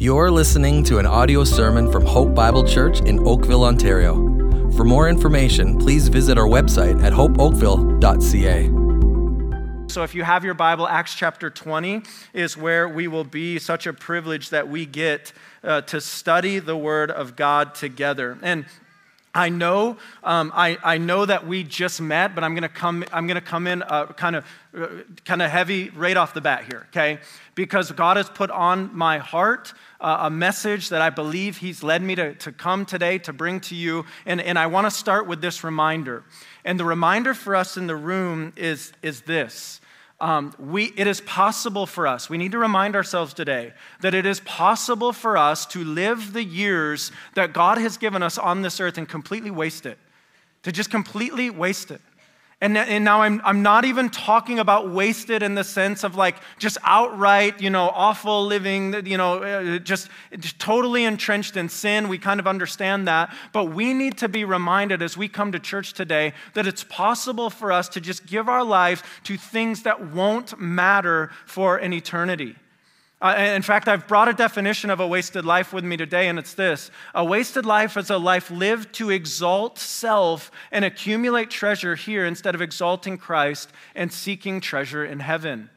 You're listening to an audio sermon from Hope Bible Church in Oakville, Ontario. For more information, please visit our website at hopeoakville.ca. So, if you have your Bible, Acts chapter 20 is where we will be. Such a privilege that we get uh, to study the Word of God together. And I know, um, I, I know that we just met, but I'm to come. I'm to come in kind of, kind of heavy right off the bat here, okay? Because God has put on my heart uh, a message that I believe He's led me to, to come today to bring to you, and, and I want to start with this reminder. And the reminder for us in the room is is this: um, we, it is possible for us, we need to remind ourselves today that it is possible for us to live the years that God has given us on this earth and completely waste it, to just completely waste it. And, and now I'm, I'm not even talking about wasted in the sense of like just outright, you know, awful living, you know, uh, just, just totally entrenched in sin. We kind of understand that. But we need to be reminded as we come to church today that it's possible for us to just give our lives to things that won't matter for an eternity. Uh, in fact, I've brought a definition of a wasted life with me today, and it's this A wasted life is a life lived to exalt self and accumulate treasure here instead of exalting Christ and seeking treasure in heaven.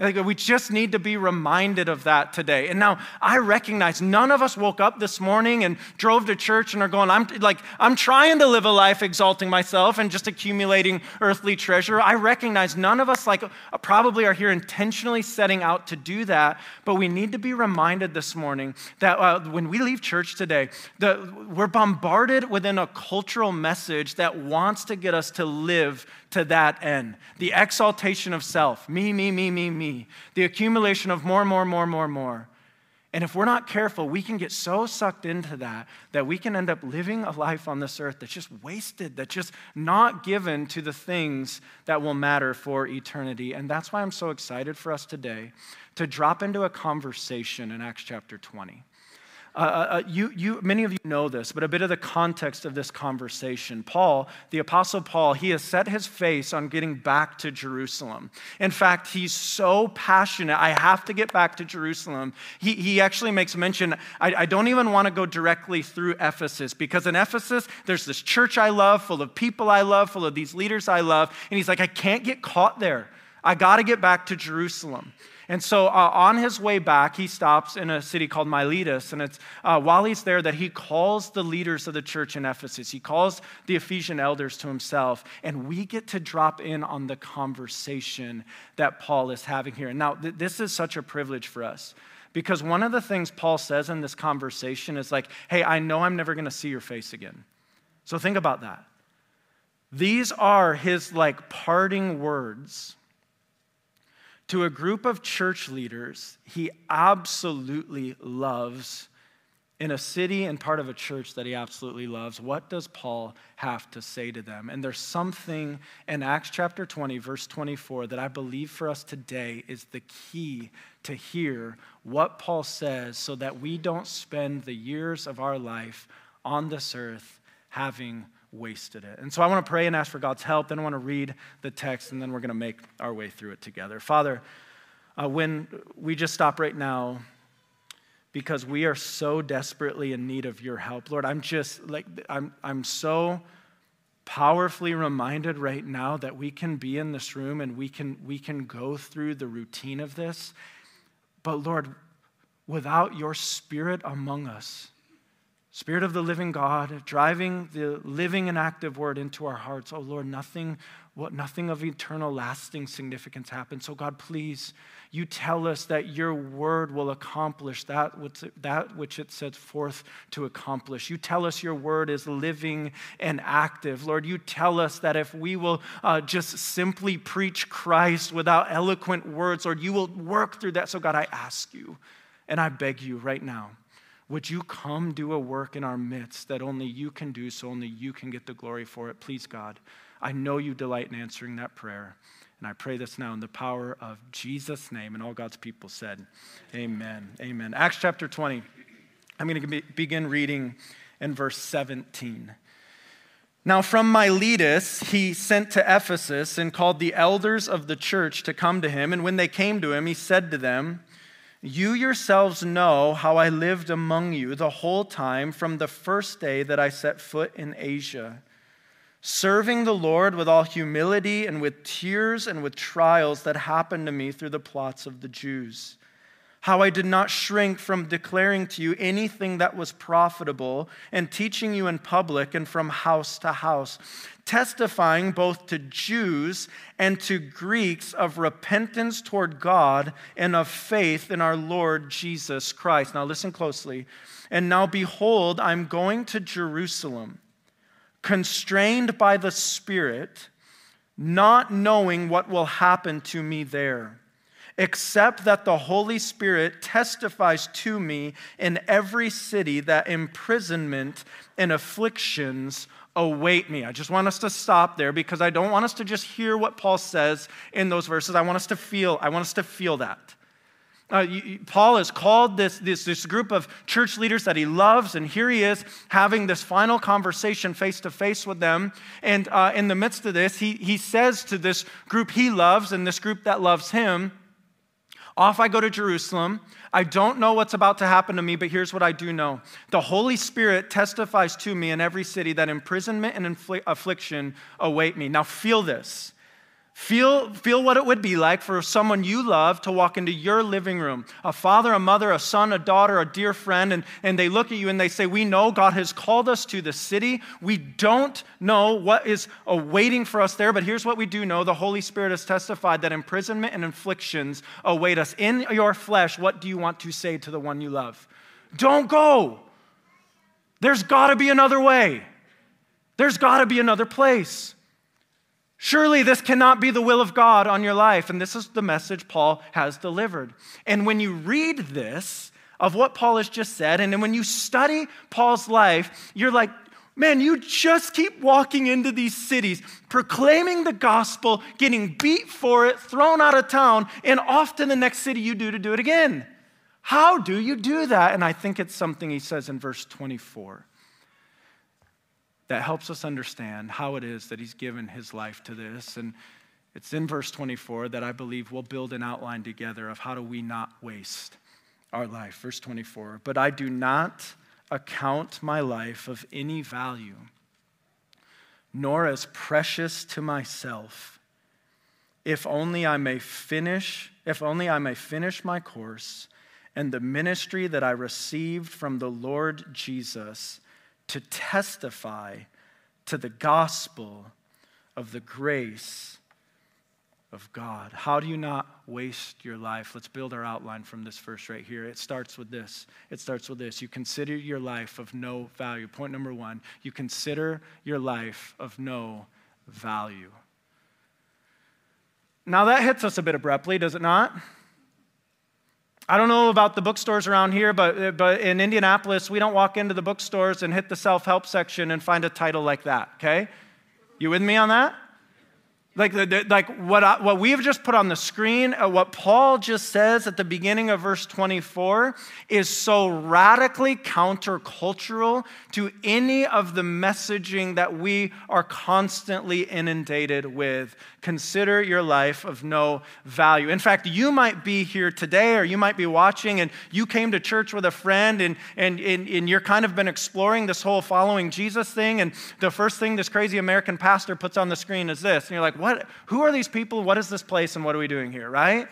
We just need to be reminded of that today. And now I recognize none of us woke up this morning and drove to church and are going, I'm like, I'm trying to live a life exalting myself and just accumulating earthly treasure. I recognize none of us like probably are here intentionally setting out to do that. But we need to be reminded this morning that uh, when we leave church today, that we're bombarded within a cultural message that wants to get us to live to that end. The exaltation of self, me, me, me, me, me. The accumulation of more, more, more, more, more. And if we're not careful, we can get so sucked into that that we can end up living a life on this earth that's just wasted, that's just not given to the things that will matter for eternity. And that's why I'm so excited for us today to drop into a conversation in Acts chapter 20. Uh, uh, uh, you, you, many of you know this, but a bit of the context of this conversation. Paul, the Apostle Paul, he has set his face on getting back to Jerusalem. In fact, he's so passionate, I have to get back to Jerusalem. He, he actually makes mention, I, I don't even want to go directly through Ephesus because in Ephesus, there's this church I love, full of people I love, full of these leaders I love. And he's like, I can't get caught there. I got to get back to Jerusalem. And so uh, on his way back, he stops in a city called Miletus. And it's uh, while he's there that he calls the leaders of the church in Ephesus. He calls the Ephesian elders to himself. And we get to drop in on the conversation that Paul is having here. Now, th- this is such a privilege for us. Because one of the things Paul says in this conversation is like, hey, I know I'm never going to see your face again. So think about that. These are his like parting words to a group of church leaders he absolutely loves in a city and part of a church that he absolutely loves, what does Paul have to say to them? And there's something in Acts chapter 20, verse 24, that I believe for us today is the key to hear what Paul says so that we don't spend the years of our life on this earth having wasted it. And so I want to pray and ask for God's help. Then I want to read the text, and then we're going to make our way through it together. Father, uh, when we just stop right now, because we are so desperately in need of your help, Lord, I'm just like, I'm, I'm so powerfully reminded right now that we can be in this room and we can, we can go through the routine of this. But Lord, without your spirit among us, Spirit of the living God, driving the living and active word into our hearts. Oh Lord, nothing, what, nothing of eternal lasting significance happens. So God, please, you tell us that your word will accomplish that which, that which it sets forth to accomplish. You tell us your word is living and active. Lord, you tell us that if we will uh, just simply preach Christ without eloquent words, Lord, you will work through that. So God, I ask you and I beg you right now would you come do a work in our midst that only you can do, so only you can get the glory for it? Please, God, I know you delight in answering that prayer. And I pray this now in the power of Jesus' name. And all God's people said, Amen. Amen. Acts chapter 20. I'm going to begin reading in verse 17. Now, from Miletus, he sent to Ephesus and called the elders of the church to come to him. And when they came to him, he said to them, You yourselves know how I lived among you the whole time from the first day that I set foot in Asia, serving the Lord with all humility and with tears and with trials that happened to me through the plots of the Jews. How I did not shrink from declaring to you anything that was profitable and teaching you in public and from house to house testifying both to Jews and to Greeks of repentance toward God and of faith in our Lord Jesus Christ. Now, listen closely. And now, behold, I'm going to Jerusalem, constrained by the Spirit, not knowing what will happen to me there except that the Holy Spirit testifies to me in every city that imprisonment and afflictions await me. I just want us to stop there because I don't want us to just hear what Paul says in those verses. I want us to feel, I want us to feel that. Uh, you, Paul has called this, this, this group of church leaders that he loves, and here he is having this final conversation face to face with them. And uh, in the midst of this, he, he says to this group he loves and this group that loves him, Off I go to Jerusalem. I don't know what's about to happen to me, but here's what I do know. The Holy Spirit testifies to me in every city that imprisonment and infl- affliction await me. Now, feel this. Feel, feel what it would be like for someone you love to walk into your living room a father, a mother, a son, a daughter, a dear friend, and, and they look at you and they say, We know God has called us to the city. We don't know what is awaiting for us there, but here's what we do know the Holy Spirit has testified that imprisonment and afflictions await us. In your flesh, what do you want to say to the one you love? Don't go. There's got to be another way, there's got to be another place. Surely this cannot be the will of God on your life. And this is the message Paul has delivered. And when you read this, of what Paul has just said, and then when you study Paul's life, you're like, man, you just keep walking into these cities, proclaiming the gospel, getting beat for it, thrown out of town, and off to the next city you do to do it again. How do you do that? And I think it's something he says in verse 24 that helps us understand how it is that he's given his life to this. And it's in verse 24 that I believe we'll build an outline together of how do we not waste our life. Verse 24, but I do not account my life of any value, nor as precious to myself, if only I may finish, if only I may finish my course and the ministry that I received from the Lord Jesus to testify to the gospel of the grace of God. How do you not waste your life? Let's build our outline from this verse right here. It starts with this. It starts with this. You consider your life of no value. Point number one you consider your life of no value. Now that hits us a bit abruptly, does it not? I don't know about the bookstores around here, but, but in Indianapolis, we don't walk into the bookstores and hit the self help section and find a title like that, okay? You with me on that? Like, like what, I, what we've just put on the screen, uh, what Paul just says at the beginning of verse 24 is so radically countercultural to any of the messaging that we are constantly inundated with. Consider your life of no value. In fact, you might be here today or you might be watching and you came to church with a friend and, and, and, and you're kind of been exploring this whole following Jesus thing. And the first thing this crazy American pastor puts on the screen is this. And you're like, what? What, who are these people? What is this place? And what are we doing here, right?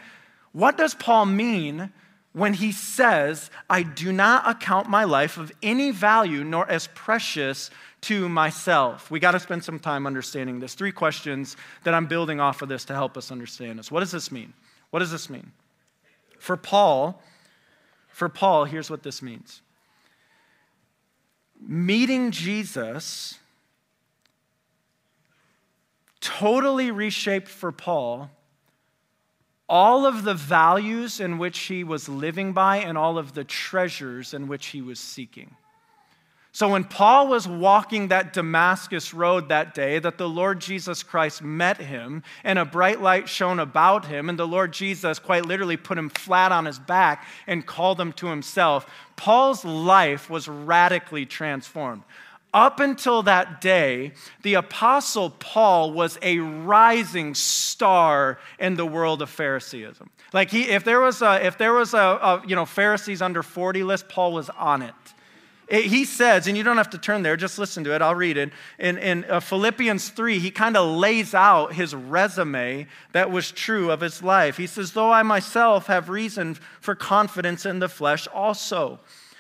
What does Paul mean when he says, I do not account my life of any value nor as precious to myself? We got to spend some time understanding this. Three questions that I'm building off of this to help us understand this. What does this mean? What does this mean? For Paul, for Paul, here's what this means. Meeting Jesus totally reshaped for Paul all of the values in which he was living by and all of the treasures in which he was seeking. So when Paul was walking that Damascus road that day, that the Lord Jesus Christ met him, and a bright light shone about him, and the Lord Jesus quite literally put him flat on his back and called him to himself, Paul's life was radically transformed. Up until that day, the Apostle Paul was a rising star in the world of Phariseeism. Like he, if there was a, if there was a, a you know Pharisees under 40 list, Paul was on it. it. He says, and you don't have to turn there, just listen to it. I'll read it. In, in uh, Philippians 3, he kind of lays out his resume that was true of his life. He says, Though I myself have reason for confidence in the flesh also.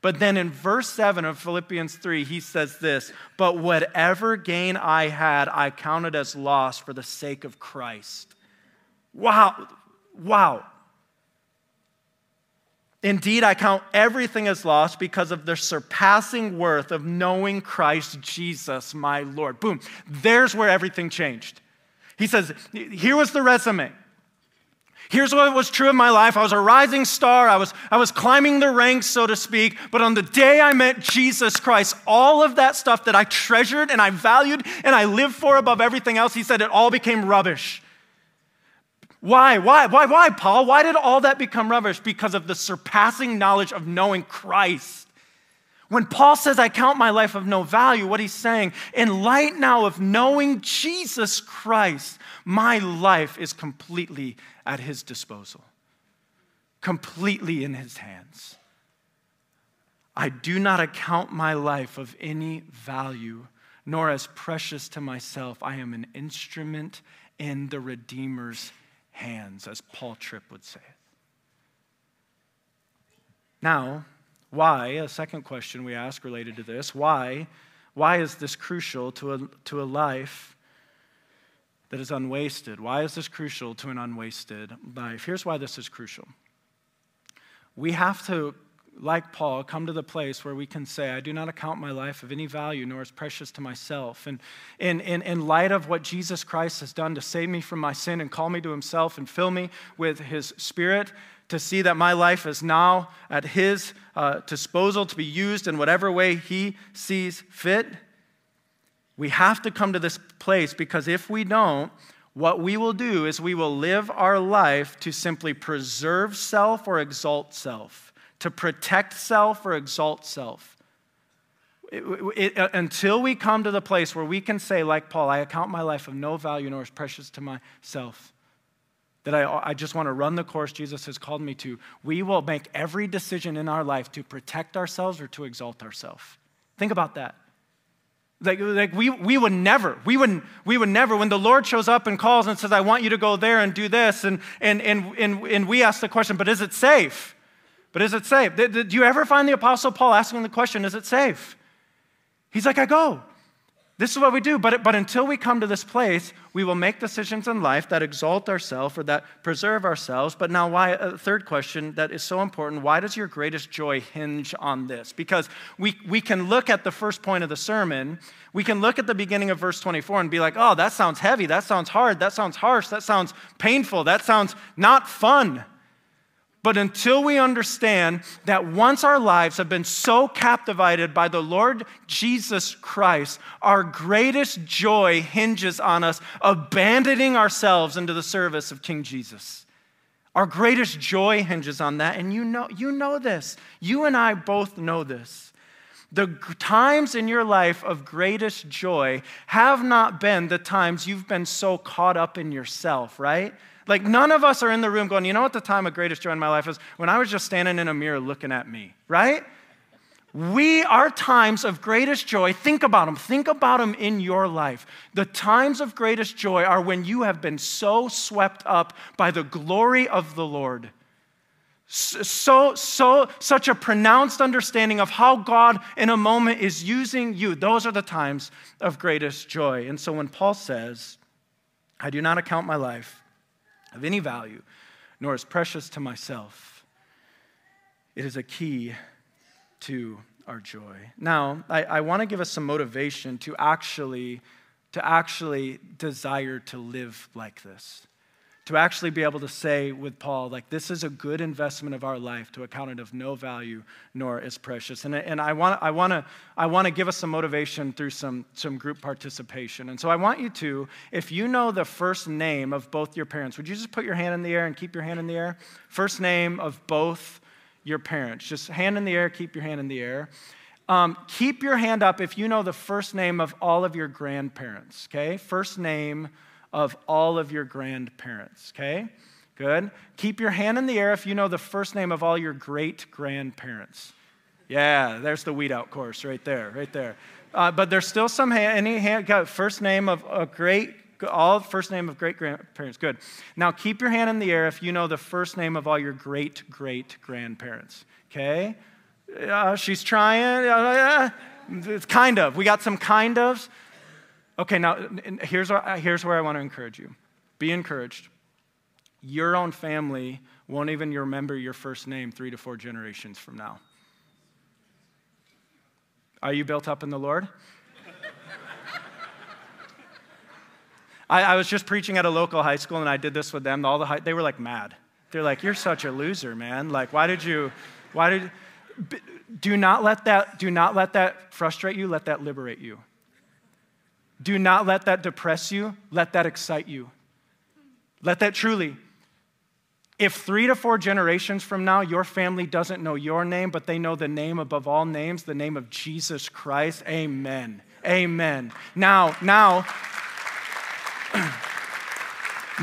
But then in verse 7 of Philippians 3, he says this But whatever gain I had, I counted as loss for the sake of Christ. Wow. Wow. Indeed, I count everything as loss because of the surpassing worth of knowing Christ Jesus, my Lord. Boom. There's where everything changed. He says, Here was the resume. Here's what was true in my life. I was a rising star. I was, I was climbing the ranks, so to speak. But on the day I met Jesus Christ, all of that stuff that I treasured and I valued and I lived for above everything else, he said it all became rubbish. Why? Why? Why? Why, Paul? Why did all that become rubbish? Because of the surpassing knowledge of knowing Christ. When Paul says, I count my life of no value, what he's saying, in light now of knowing Jesus Christ, my life is completely at his disposal, completely in his hands. I do not account my life of any value, nor as precious to myself. I am an instrument in the Redeemer's hands, as Paul Tripp would say it. Now, why, a second question we ask related to this, why, why is this crucial to a, to a life that is unwasted? Why is this crucial to an unwasted life? Here's why this is crucial. We have to like Paul, come to the place where we can say, I do not account my life of any value, nor as precious to myself. And in, in, in light of what Jesus Christ has done to save me from my sin and call me to himself and fill me with his spirit, to see that my life is now at his uh, disposal to be used in whatever way he sees fit, we have to come to this place because if we don't, what we will do is we will live our life to simply preserve self or exalt self to protect self or exalt self. It, it, uh, until we come to the place where we can say, like Paul, I account my life of no value nor as precious to myself, that I, I just want to run the course Jesus has called me to, we will make every decision in our life to protect ourselves or to exalt ourselves. Think about that. Like, like we, we would never, we would, we would never, when the Lord shows up and calls and says, I want you to go there and do this, and, and, and, and, and we ask the question, but is it safe? But is it safe? Did you ever find the Apostle Paul asking the question, is it safe? He's like, I go. This is what we do. But, but until we come to this place, we will make decisions in life that exalt ourselves or that preserve ourselves. But now, why? A uh, third question that is so important why does your greatest joy hinge on this? Because we, we can look at the first point of the sermon, we can look at the beginning of verse 24 and be like, oh, that sounds heavy, that sounds hard, that sounds harsh, that sounds painful, that sounds not fun. But until we understand that once our lives have been so captivated by the Lord Jesus Christ, our greatest joy hinges on us abandoning ourselves into the service of King Jesus. Our greatest joy hinges on that. And you know, you know this. You and I both know this. The times in your life of greatest joy have not been the times you've been so caught up in yourself, right? Like, none of us are in the room going, you know what the time of greatest joy in my life is? When I was just standing in a mirror looking at me, right? We, our times of greatest joy, think about them, think about them in your life. The times of greatest joy are when you have been so swept up by the glory of the Lord. So, so, such a pronounced understanding of how God in a moment is using you. Those are the times of greatest joy. And so when Paul says, I do not account my life of any value, nor is precious to myself. It is a key to our joy. Now, I, I want to give us some motivation to actually, to actually desire to live like this to actually be able to say with Paul, like, this is a good investment of our life to account it of no value nor is precious. And, and I want I wanna, I wanna give us some motivation through some, some group participation. And so I want you to, if you know the first name of both your parents, would you just put your hand in the air and keep your hand in the air? First name of both your parents. Just hand in the air, keep your hand in the air. Um, keep your hand up if you know the first name of all of your grandparents, okay? First name of all of your grandparents, okay? Good. Keep your hand in the air if you know the first name of all your great grandparents. Yeah, there's the weed out course right there, right there. Uh, but there's still some hand, any hand, got first name of a great, all first name of great grandparents. Good. Now keep your hand in the air if you know the first name of all your great great grandparents. Okay? Uh, she's trying. Uh, it's kind of. We got some kind ofs. Okay, now here's, uh, here's where I want to encourage you be encouraged. Your own family won't even remember your first name three to four generations from now. Are you built up in the Lord? I, I, was just preaching at a local high school and I did this with them. All the high, they were like mad. They're like, "You're such a loser, man! Like, why did you? Why did? Do not let that. Do not let that frustrate you. Let that liberate you. Do not let that depress you. Let that excite you. Let that truly. If three to four generations from now, your family doesn't know your name, but they know the name above all names, the name of Jesus Christ, amen. Amen. Now, now,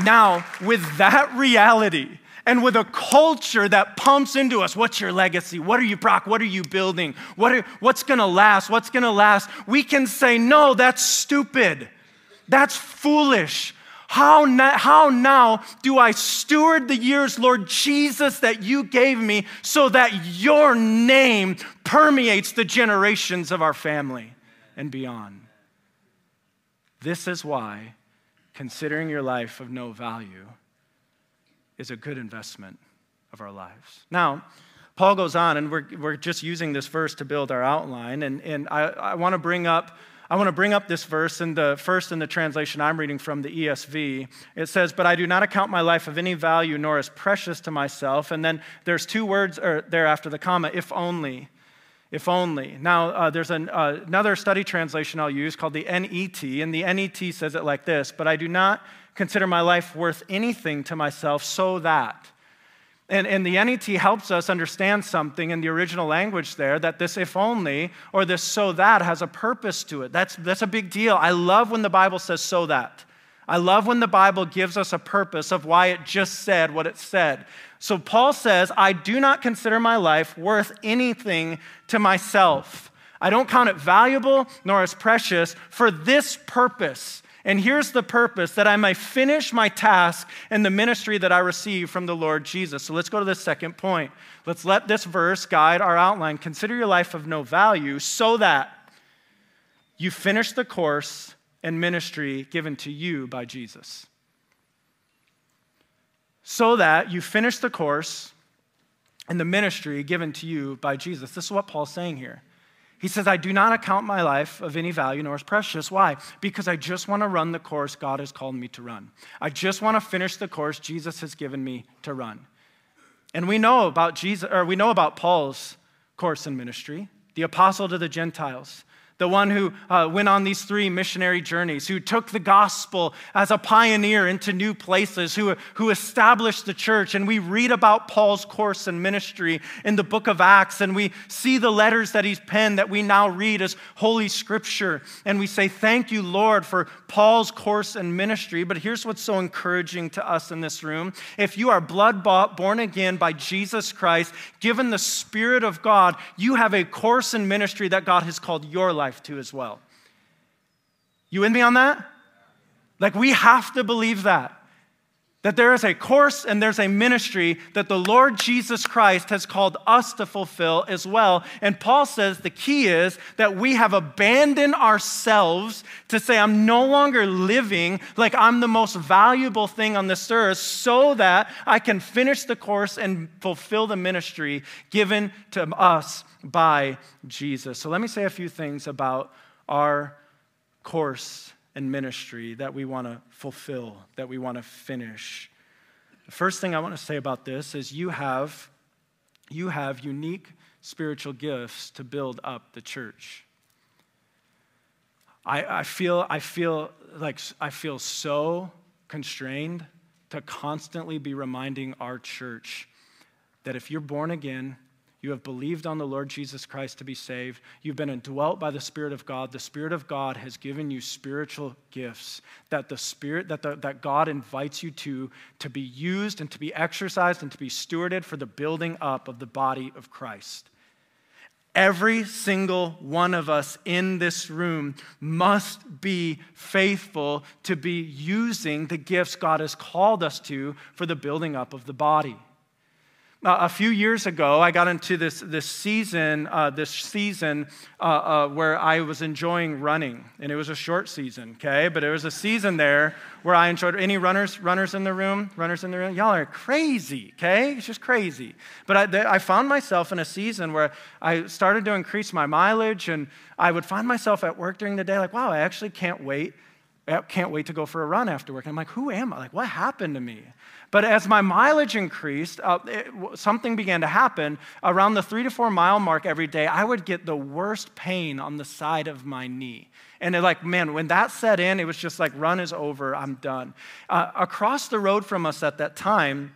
now, with that reality, and with a culture that pumps into us what's your legacy? What are you, Brock? What are you building? What are, what's going to last? What's going to last? We can say, no, that's stupid. That's foolish. How, na- how now do I steward the years, Lord Jesus, that you gave me so that your name permeates the generations of our family and beyond? This is why, considering your life of no value, is a good investment of our lives. Now, Paul goes on, and we're, we're just using this verse to build our outline. And, and I, I want to bring up. I want to bring up this verse in the first in the translation I'm reading from the ESV. It says, "But I do not account my life of any value nor as precious to myself." And then there's two words there after the comma, "if only." If only. Now, uh, there's an, uh, another study translation I'll use called the NET, and the NET says it like this But I do not consider my life worth anything to myself so that. And, and the NET helps us understand something in the original language there that this if only or this so that has a purpose to it. That's, that's a big deal. I love when the Bible says so that. I love when the Bible gives us a purpose of why it just said what it said. So Paul says, I do not consider my life worth anything to myself. I don't count it valuable nor as precious for this purpose and here's the purpose that I may finish my task and the ministry that I receive from the Lord Jesus. So let's go to the second point. Let's let this verse guide our outline. Consider your life of no value so that you finish the course and ministry given to you by Jesus. So that you finish the course and the ministry given to you by Jesus. This is what Paul's saying here. He says, I do not account my life of any value nor as precious. Why? Because I just want to run the course God has called me to run. I just want to finish the course Jesus has given me to run. And we know about Jesus, or we know about Paul's course in ministry, the apostle to the Gentiles the one who uh, went on these three missionary journeys, who took the gospel as a pioneer into new places, who, who established the church. And we read about Paul's course and ministry in the book of Acts, and we see the letters that he's penned that we now read as Holy Scripture. And we say, Thank you, Lord, for Paul's course and ministry. But here's what's so encouraging to us in this room if you are blood bought, born again by Jesus Christ, given the Spirit of God, you have a course and ministry that God has called your life life too, as well. You with me on that? Like, we have to believe that. That there is a course and there's a ministry that the Lord Jesus Christ has called us to fulfill as well. And Paul says the key is that we have abandoned ourselves to say, I'm no longer living like I'm the most valuable thing on this earth so that I can finish the course and fulfill the ministry given to us by Jesus. So let me say a few things about our course and ministry that we want to fulfill, that we want to finish. The first thing I want to say about this is you have, you have unique spiritual gifts to build up the church. I, I, feel, I feel like I feel so constrained to constantly be reminding our church that if you're born again, you have believed on the Lord Jesus Christ to be saved. You've been indwelt by the Spirit of God. The Spirit of God has given you spiritual gifts that the Spirit, that, the, that God invites you to, to be used and to be exercised and to be stewarded for the building up of the body of Christ. Every single one of us in this room must be faithful to be using the gifts God has called us to for the building up of the body. Uh, a few years ago, I got into this, this season, uh, this season uh, uh, where I was enjoying running, and it was a short season, okay? But it was a season there where I enjoyed. Any runners, runners in the room, runners in the room? Y'all are crazy, okay? It's just crazy. But I, I found myself in a season where I started to increase my mileage, and I would find myself at work during the day, like, wow, I actually can't wait. I can't wait to go for a run after work. And I'm like, who am I? Like, what happened to me? But as my mileage increased, uh, it, something began to happen. Around the three to four mile mark every day, I would get the worst pain on the side of my knee. And it, like, man, when that set in, it was just like, run is over, I'm done. Uh, across the road from us at that time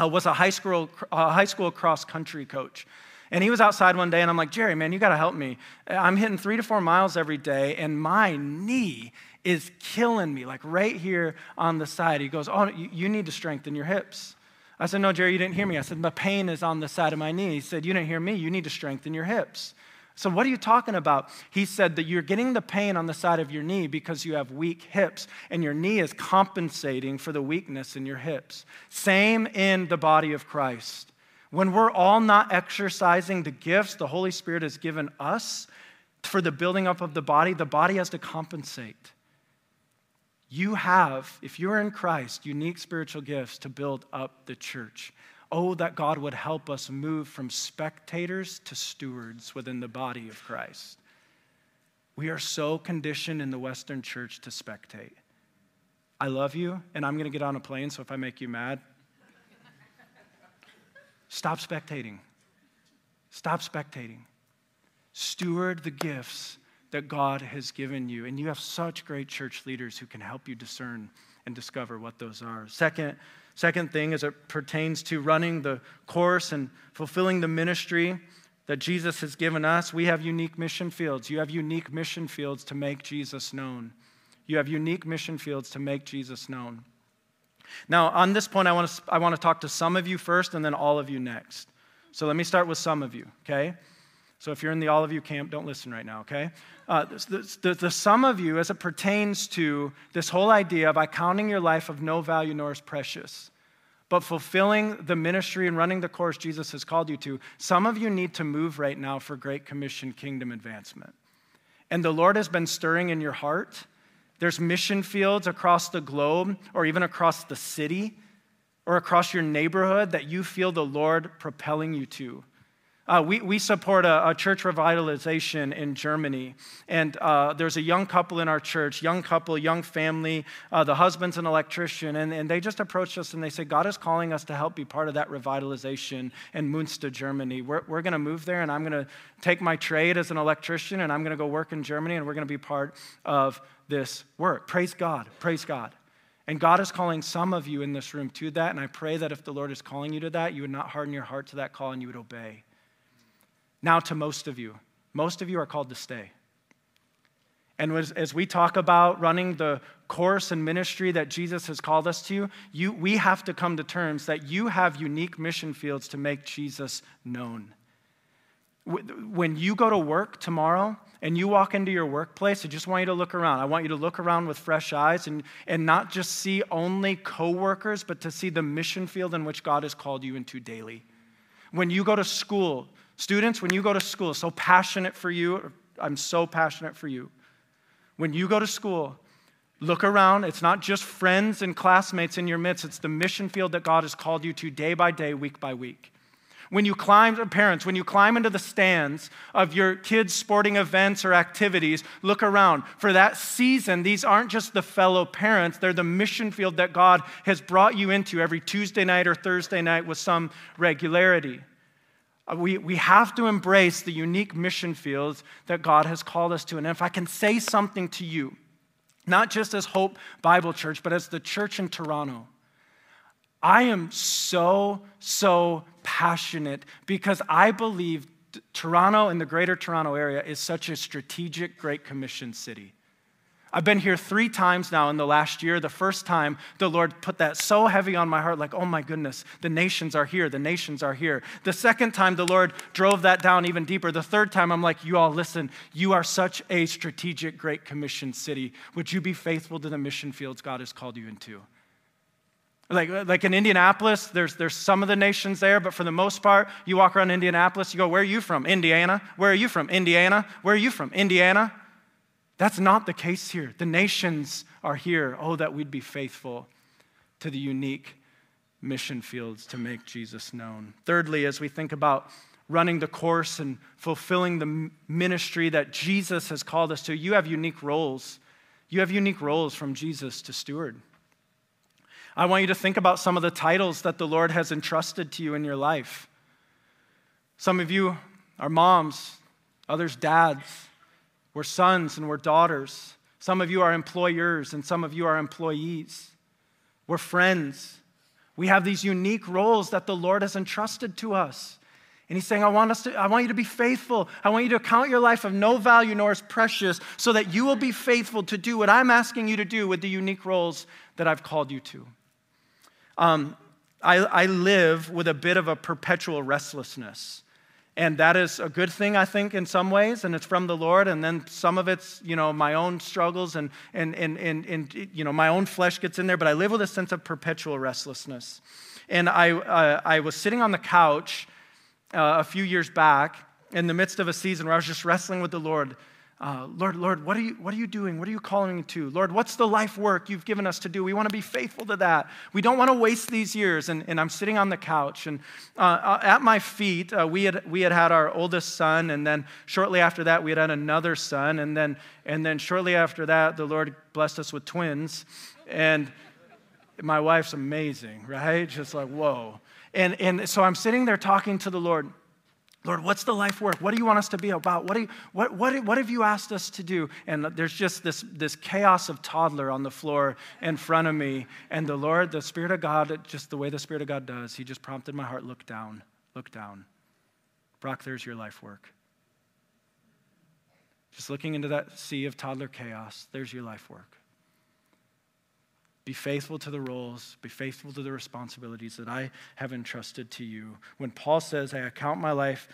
uh, was a high school, high school cross country coach. And he was outside one day, and I'm like, Jerry, man, you got to help me. I'm hitting three to four miles every day, and my knee is killing me, like right here on the side. He goes, Oh, you need to strengthen your hips. I said, No, Jerry, you didn't hear me. I said, My pain is on the side of my knee. He said, You didn't hear me. You need to strengthen your hips. So, what are you talking about? He said that you're getting the pain on the side of your knee because you have weak hips, and your knee is compensating for the weakness in your hips. Same in the body of Christ. When we're all not exercising the gifts the Holy Spirit has given us for the building up of the body, the body has to compensate. You have, if you're in Christ, unique spiritual gifts to build up the church. Oh, that God would help us move from spectators to stewards within the body of Christ. We are so conditioned in the Western church to spectate. I love you, and I'm going to get on a plane, so if I make you mad, stop spectating. Stop spectating. Steward the gifts that God has given you. And you have such great church leaders who can help you discern and discover what those are. Second, second thing as it pertains to running the course and fulfilling the ministry that Jesus has given us, we have unique mission fields. You have unique mission fields to make Jesus known. You have unique mission fields to make Jesus known. Now, on this point, I want to, I want to talk to some of you first and then all of you next. So let me start with some of you, okay? So if you're in the all of you camp, don't listen right now, okay? Uh, the, the, the sum of you, as it pertains to this whole idea of accounting your life of no value nor as precious, but fulfilling the ministry and running the course Jesus has called you to, some of you need to move right now for Great Commission kingdom advancement. And the Lord has been stirring in your heart. There's mission fields across the globe or even across the city or across your neighborhood that you feel the Lord propelling you to. Uh, we, we support a, a, church revitalization in Germany. And uh, there's a young couple in our church, young couple, young family. Uh, the husband's an electrician. And, and they just approached us and they said, God is calling us to help be part of that revitalization in Münster, Germany. We're, we're going to move there and I'm going to take my trade as an electrician and I'm going to go work in Germany and we're going to be part of this work. Praise God. Praise God. And God is calling some of you in this room to that. And I pray that if the Lord is calling you to that, you would not harden your heart to that call and you would obey. Now, to most of you, most of you are called to stay. And as, we talk about running the course and ministry that Jesus has called us to, you, we have to come to terms that you have unique mission fields to make Jesus known. When you go to work tomorrow and you walk into your workplace, I just want you to look around. I want you to look around with fresh eyes and, and not just see only coworkers, but to see the mission field in which God has called you into daily. When you go to school, Students, when you go to school, so passionate for you, I'm so passionate for you. When you go to school, look around. It's not just friends and classmates in your midst, it's the mission field that God has called you to day by day, week by week. When you climb, parents, when you climb into the stands of your kids' sporting events or activities, look around. For that season, these aren't just the fellow parents, they're the mission field that God has brought you into every Tuesday night or Thursday night with some regularity. Uh, we, we have to embrace the unique mission fields that God has called us to. And if I can say something to you, not just as Hope Bible Church, but as the church in Toronto, I am so, so passionate because I believe Toronto and the greater Toronto area is such a strategic Great Commission city. I've been here three times now in the last year. The first time, the Lord put that so heavy on my heart, like, oh my goodness, the nations are here, the nations are here. The second time, the Lord drove that down even deeper. The third time, I'm like, you all listen, you are such a strategic Great Commission city. Would you be faithful to the mission fields God has called you into? Like, like in Indianapolis, there's, there's some of the nations there, but for the most part, you walk around Indianapolis, you go, Where are you from? Indiana. Where are you from? Indiana. Where are you from? Indiana. That's not the case here. The nations are here. Oh, that we'd be faithful to the unique mission fields to make Jesus known. Thirdly, as we think about running the course and fulfilling the ministry that Jesus has called us to, you have unique roles. You have unique roles from Jesus to steward. I want you to think about some of the titles that the Lord has entrusted to you in your life. Some of you are moms, others dads. We're sons and we're daughters. Some of you are employers and some of you are employees. We're friends. We have these unique roles that the Lord has entrusted to us. And he's saying, I want, us to, I want you to be faithful. I want you to count your life of no value nor as precious so that you will be faithful to do what I'm asking you to do with the unique roles that I've called you to. Um, I, I live with a bit of a perpetual restlessness. And that is a good thing, I think, in some ways, and it's from the Lord. And then some of it's, you know, my own struggles and, and, and, and, and you know, my own flesh gets in there. But I live with a sense of perpetual restlessness. And I, uh, I was sitting on the couch uh, a few years back in the midst of a season where I was just wrestling with the Lord uh, Lord, Lord, what are, you, what are you doing? What are you calling to? Lord, what's the life work you've given us to do? We want to be faithful to that. We don't want to waste these years. And, and I'm sitting on the couch, and uh, uh, at my feet, uh, we, had, we had had our oldest son, and then shortly after that, we had had another son. And then, and then shortly after that, the Lord blessed us with twins. And my wife's amazing, right? Just like, whoa. And, and so I'm sitting there talking to the Lord. Lord, what's the life work? What do you want us to be about? What, do you, what, what, what have you asked us to do? And there's just this, this chaos of toddler on the floor in front of me. And the Lord, the Spirit of God, just the way the Spirit of God does, He just prompted my heart look down, look down. Brock, there's your life work. Just looking into that sea of toddler chaos, there's your life work. Be faithful to the roles, be faithful to the responsibilities that I have entrusted to you. When Paul says, I account my life,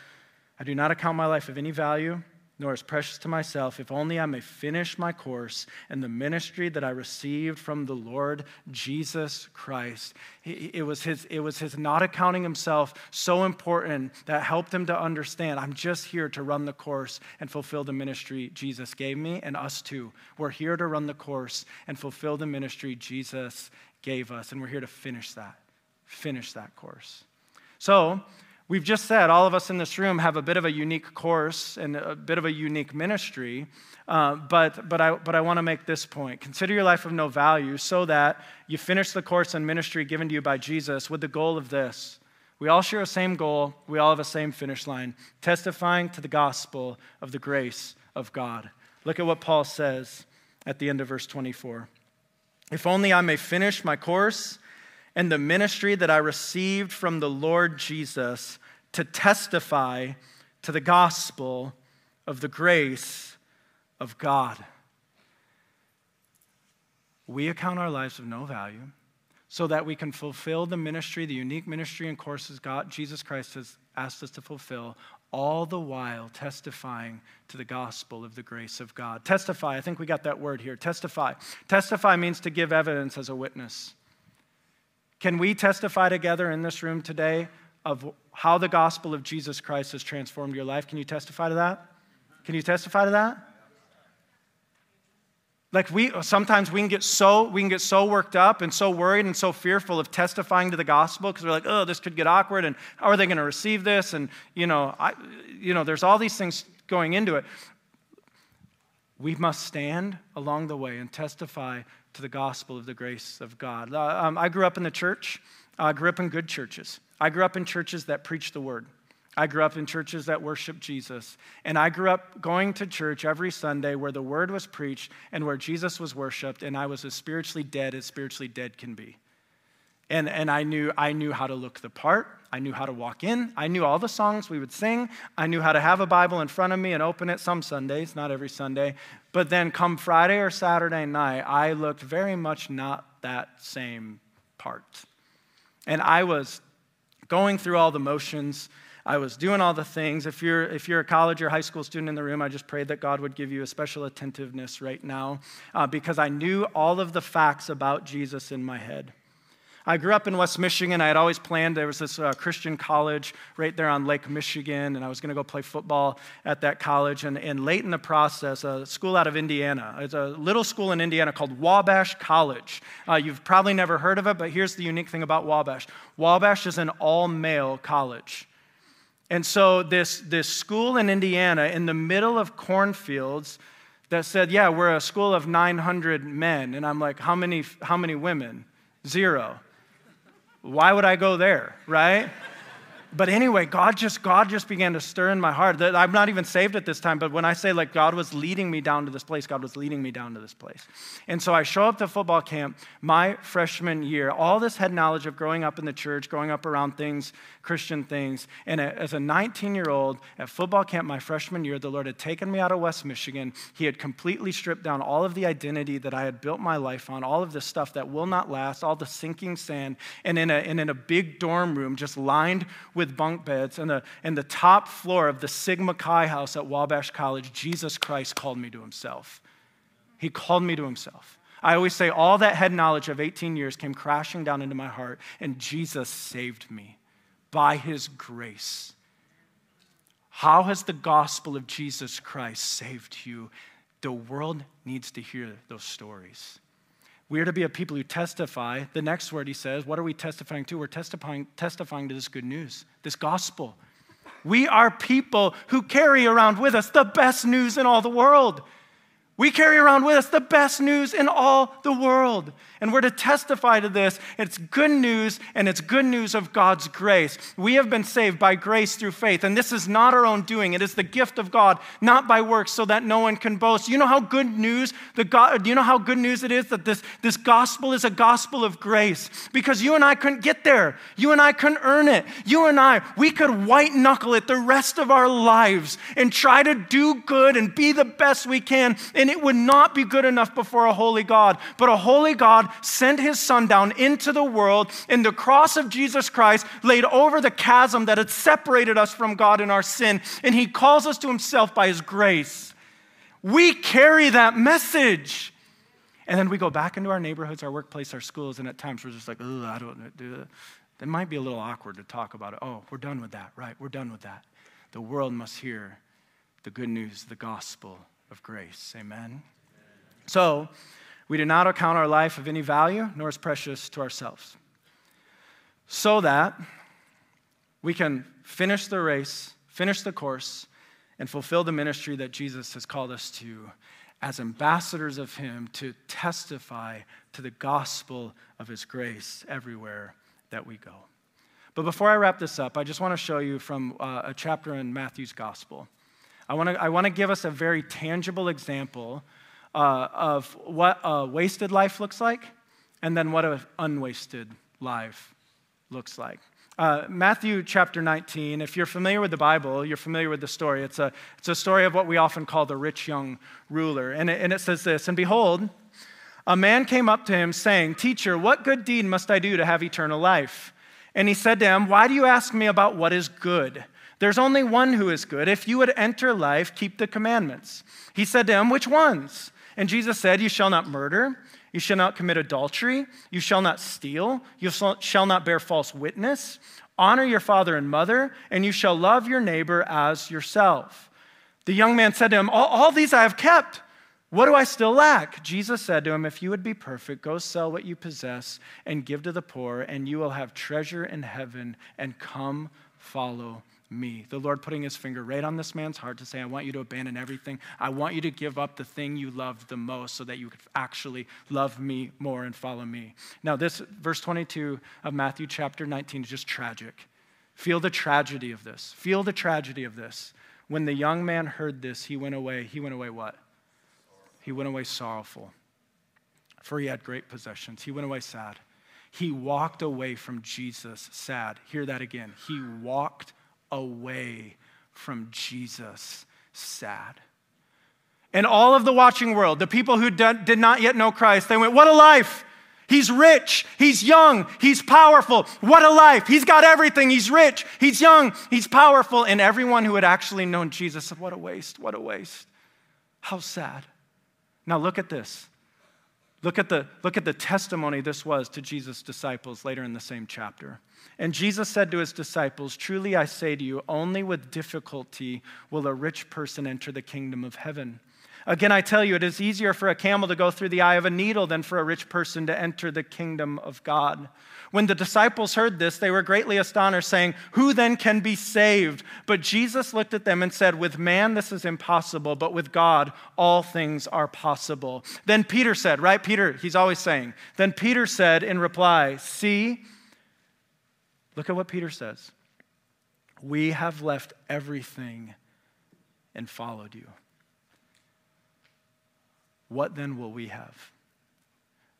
I do not account my life of any value nor as precious to myself, if only I may finish my course and the ministry that I received from the Lord Jesus Christ. It was his, it was his not accounting himself so important that helped him to understand I'm just here to run the course and fulfill the ministry Jesus gave me and us too. We're here to run the course and fulfill the ministry Jesus gave us, and we're here to finish that, finish that course. So, We've just said all of us in this room have a bit of a unique course and a bit of a unique ministry, uh, but, but I, but I want to make this point. Consider your life of no value so that you finish the course and ministry given to you by Jesus with the goal of this. We all share the same goal, we all have a same finish line testifying to the gospel of the grace of God. Look at what Paul says at the end of verse 24. If only I may finish my course and the ministry that I received from the Lord Jesus to testify to the gospel of the grace of God. We account our lives of no value so that we can fulfill the ministry, the unique ministry and courses God, Jesus Christ has asked us to fulfill, all the while testifying to the gospel of the grace of God. Testify, I think we got that word here. Testify. Testify means to give evidence as a witness. Can we testify together in this room today of how the gospel of Jesus Christ has transformed your life? Can you testify to that? Can you testify to that? Like we sometimes we can get so we can get so worked up and so worried and so fearful of testifying to the gospel because we're like, oh, this could get awkward, and how are they going to receive this? And you know, I, you know, there's all these things going into it. We must stand along the way and testify to the gospel of the grace of God. Uh, um, I grew up in the church. I grew up in good churches. I grew up in churches that preach the word. I grew up in churches that worship Jesus. And I grew up going to church every Sunday where the word was preached and where Jesus was worshiped, and I was as spiritually dead as spiritually dead can be. And, and I, knew, I knew how to look the part. I knew how to walk in. I knew all the songs we would sing. I knew how to have a Bible in front of me and open it some Sundays, not every Sunday. But then come Friday or Saturday night, I looked very much not that same part. And I was going through all the motions. I was doing all the things. If you're, if you're a college or high school student in the room, I just prayed that God would give you a special attentiveness right now uh, because I knew all of the facts about Jesus in my head. I grew up in West Michigan. I had always planned, there was this uh, Christian college right there on Lake Michigan, and I was going to go play football at that college. And, and late in the process, a school out of Indiana, it's a little school in Indiana called Wabash College. Uh, you've probably never heard of it, but here's the unique thing about Wabash Wabash is an all male college. And so, this, this school in Indiana, in the middle of cornfields, that said, Yeah, we're a school of 900 men. And I'm like, How many, how many women? Zero. Why would I go there, right? But anyway, God just God just began to stir in my heart. I'm not even saved at this time, but when I say like God was leading me down to this place, God was leading me down to this place. And so I show up to football camp my freshman year. All this head knowledge of growing up in the church, growing up around things, Christian things. And as a 19-year-old at football camp my freshman year, the Lord had taken me out of West Michigan. He had completely stripped down all of the identity that I had built my life on, all of the stuff that will not last, all the sinking sand, and in a, and in a big dorm room just lined with bunk beds and the, the top floor of the Sigma Chi house at Wabash College, Jesus Christ called me to himself. He called me to himself. I always say all that head knowledge of 18 years came crashing down into my heart, and Jesus saved me by his grace. How has the gospel of Jesus Christ saved you? The world needs to hear those stories. We are to be a people who testify. The next word he says, what are we testifying to? We're testifying, testifying to this good news, this gospel. We are people who carry around with us the best news in all the world. We carry around with us the best news in all the world. And we're to testify to this. It's good news, and it's good news of God's grace. We have been saved by grace through faith, and this is not our own doing. It is the gift of God, not by works, so that no one can boast. You know how good news the God, you know how good news it is that this, this gospel is a gospel of grace? Because you and I couldn't get there. You and I couldn't earn it. You and I, we could white knuckle it the rest of our lives and try to do good and be the best we can. And it would not be good enough before a holy God. But a holy God sent his son down into the world, and the cross of Jesus Christ laid over the chasm that had separated us from God in our sin, and he calls us to himself by his grace. We carry that message. And then we go back into our neighborhoods, our workplace, our schools, and at times we're just like, oh, I don't do that. It might be a little awkward to talk about it. Oh, we're done with that, right? We're done with that. The world must hear the good news, the gospel of grace. Amen. So, we do not account our life of any value, nor is precious to ourselves, so that we can finish the race, finish the course, and fulfill the ministry that Jesus has called us to as ambassadors of Him to testify to the gospel of His grace everywhere that we go. But before I wrap this up, I just want to show you from uh, a chapter in Matthew's gospel. I want to I wanna give us a very tangible example uh, of what a wasted life looks like and then what an unwasted life looks like. Uh, Matthew chapter 19, if you're familiar with the Bible, you're familiar with the story. It's a, it's a story of what we often call the rich young ruler. And it, and it says this And behold, a man came up to him saying, Teacher, what good deed must I do to have eternal life? And he said to him, Why do you ask me about what is good? There's only one who is good. If you would enter life, keep the commandments. He said to him, Which ones? And Jesus said, You shall not murder. You shall not commit adultery. You shall not steal. You shall not bear false witness. Honor your father and mother, and you shall love your neighbor as yourself. The young man said to him, All, all these I have kept. What do I still lack? Jesus said to him, If you would be perfect, go sell what you possess and give to the poor, and you will have treasure in heaven, and come follow me. The Lord putting his finger right on this man's heart to say, I want you to abandon everything. I want you to give up the thing you love the most so that you could actually love me more and follow me. Now, this verse 22 of Matthew chapter 19 is just tragic. Feel the tragedy of this. Feel the tragedy of this. When the young man heard this, he went away. He went away what? He went away sorrowful, for he had great possessions. He went away sad. He walked away from Jesus sad. Hear that again. He walked away from Jesus sad. And all of the watching world, the people who did not yet know Christ, they went, What a life! He's rich. He's young. He's powerful. What a life. He's got everything. He's rich. He's young. He's powerful. And everyone who had actually known Jesus said, What a waste. What a waste. How sad. Now look at this. Look at, the, look at the testimony this was to Jesus' disciples later in the same chapter. And Jesus said to his disciples, Truly I say to you, only with difficulty will a rich person enter the kingdom of heaven. Again, I tell you, it is easier for a camel to go through the eye of a needle than for a rich person to enter the kingdom of God. When the disciples heard this, they were greatly astonished, saying, Who then can be saved? But Jesus looked at them and said, With man this is impossible, but with God all things are possible. Then Peter said, Right? Peter, he's always saying. Then Peter said in reply, See, look at what Peter says. We have left everything and followed you. What then will we have?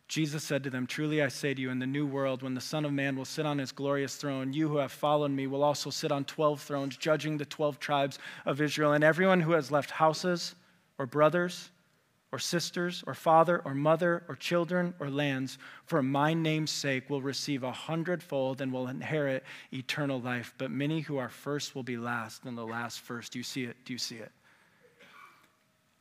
Jesus said to them, Truly I say to you, in the new world, when the Son of Man will sit on his glorious throne, you who have followed me will also sit on 12 thrones, judging the 12 tribes of Israel. And everyone who has left houses, or brothers, or sisters, or father, or mother, or children, or lands, for my name's sake, will receive a hundredfold and will inherit eternal life. But many who are first will be last, and the last first. Do you see it? Do you see it?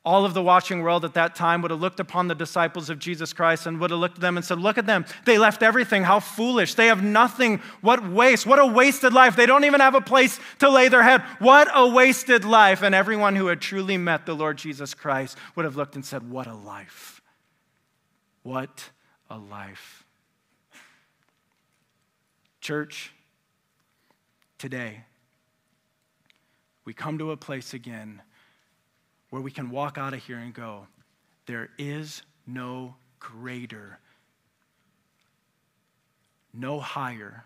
All of the watching world at that time would have looked upon the disciples of Jesus Christ and would have looked at them and said, Look at them. They left everything. How foolish. They have nothing. What waste. What a wasted life. They don't even have a place to lay their head. What a wasted life. And everyone who had truly met the Lord Jesus Christ would have looked and said, What a life. What a life. Church, today, we come to a place again where we can walk out of here and go, there is no greater, no higher,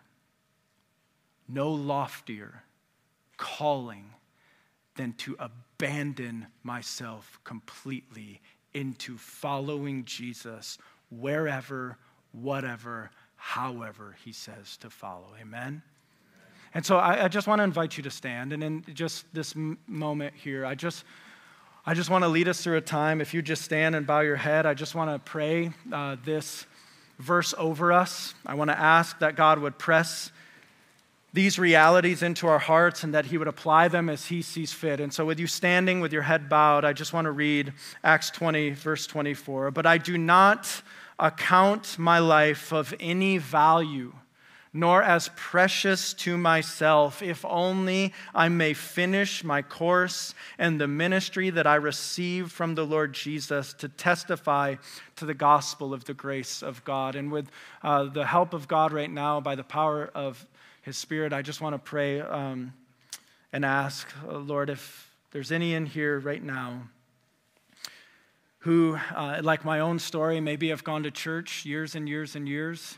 no loftier calling than to abandon myself completely into following Jesus wherever, whatever, however he says to follow. Amen? And so I, I just want to invite you to stand. And in just this m- moment here, I just I just want to lead us through a time. If you just stand and bow your head, I just want to pray uh, this verse over us. I want to ask that God would press these realities into our hearts and that He would apply them as He sees fit. And so, with you standing with your head bowed, I just want to read Acts 20, verse 24. But I do not account my life of any value nor as precious to myself, if only I may finish my course and the ministry that I receive from the Lord Jesus to testify to the gospel of the grace of God. And with uh, the help of God right now, by the power of His Spirit, I just want to pray um, and ask, uh, Lord, if there's any in here right now who, uh, like my own story, maybe have gone to church years and years and years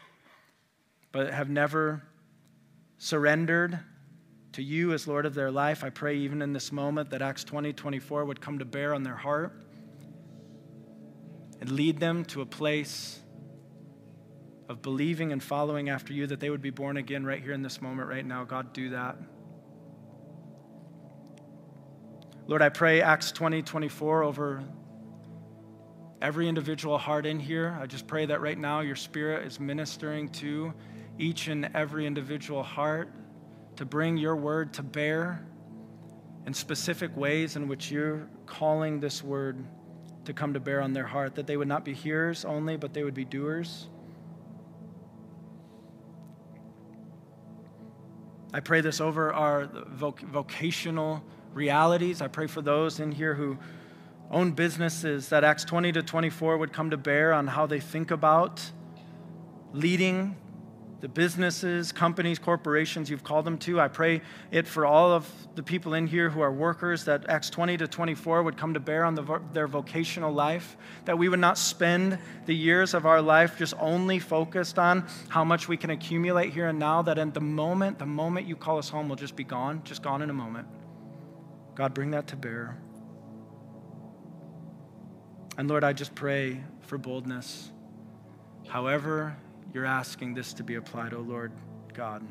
but have never surrendered to you as Lord of their life, I pray even in this moment that Acts 20 24 would come to bear on their heart and lead them to a place of believing and following after you, that they would be born again right here in this moment, right now. God, do that. Lord, I pray Acts 20 24 over every individual heart in here. I just pray that right now your spirit is ministering to each and every individual heart to bring your word to bear in specific ways in which you're calling this word to come to bear on their heart, that they would not be hearers only, but they would be doers. I pray this over our voc- vocational realities. I pray for those in here who own businesses, that Acts 20 to 24 would come to bear on how they think about leading the businesses, companies, corporations you've called them to. I pray it for all of the people in here who are workers that Acts 20 to 24 would come to bear on the, their vocational life, that we would not spend the years of our life just only focused on how much we can accumulate here and now, that in the moment, the moment you call us home, will just be gone, just gone in a moment. God, bring that to bear. And Lord, I just pray for boldness. However, you're asking this to be applied, oh Lord God,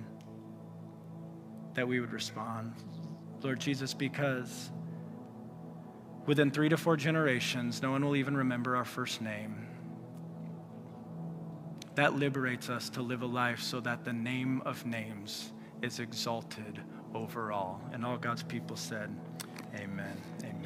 that we would respond. Lord Jesus, because within three to four generations, no one will even remember our first name. That liberates us to live a life so that the name of names is exalted over all. And all God's people said, Amen. Amen.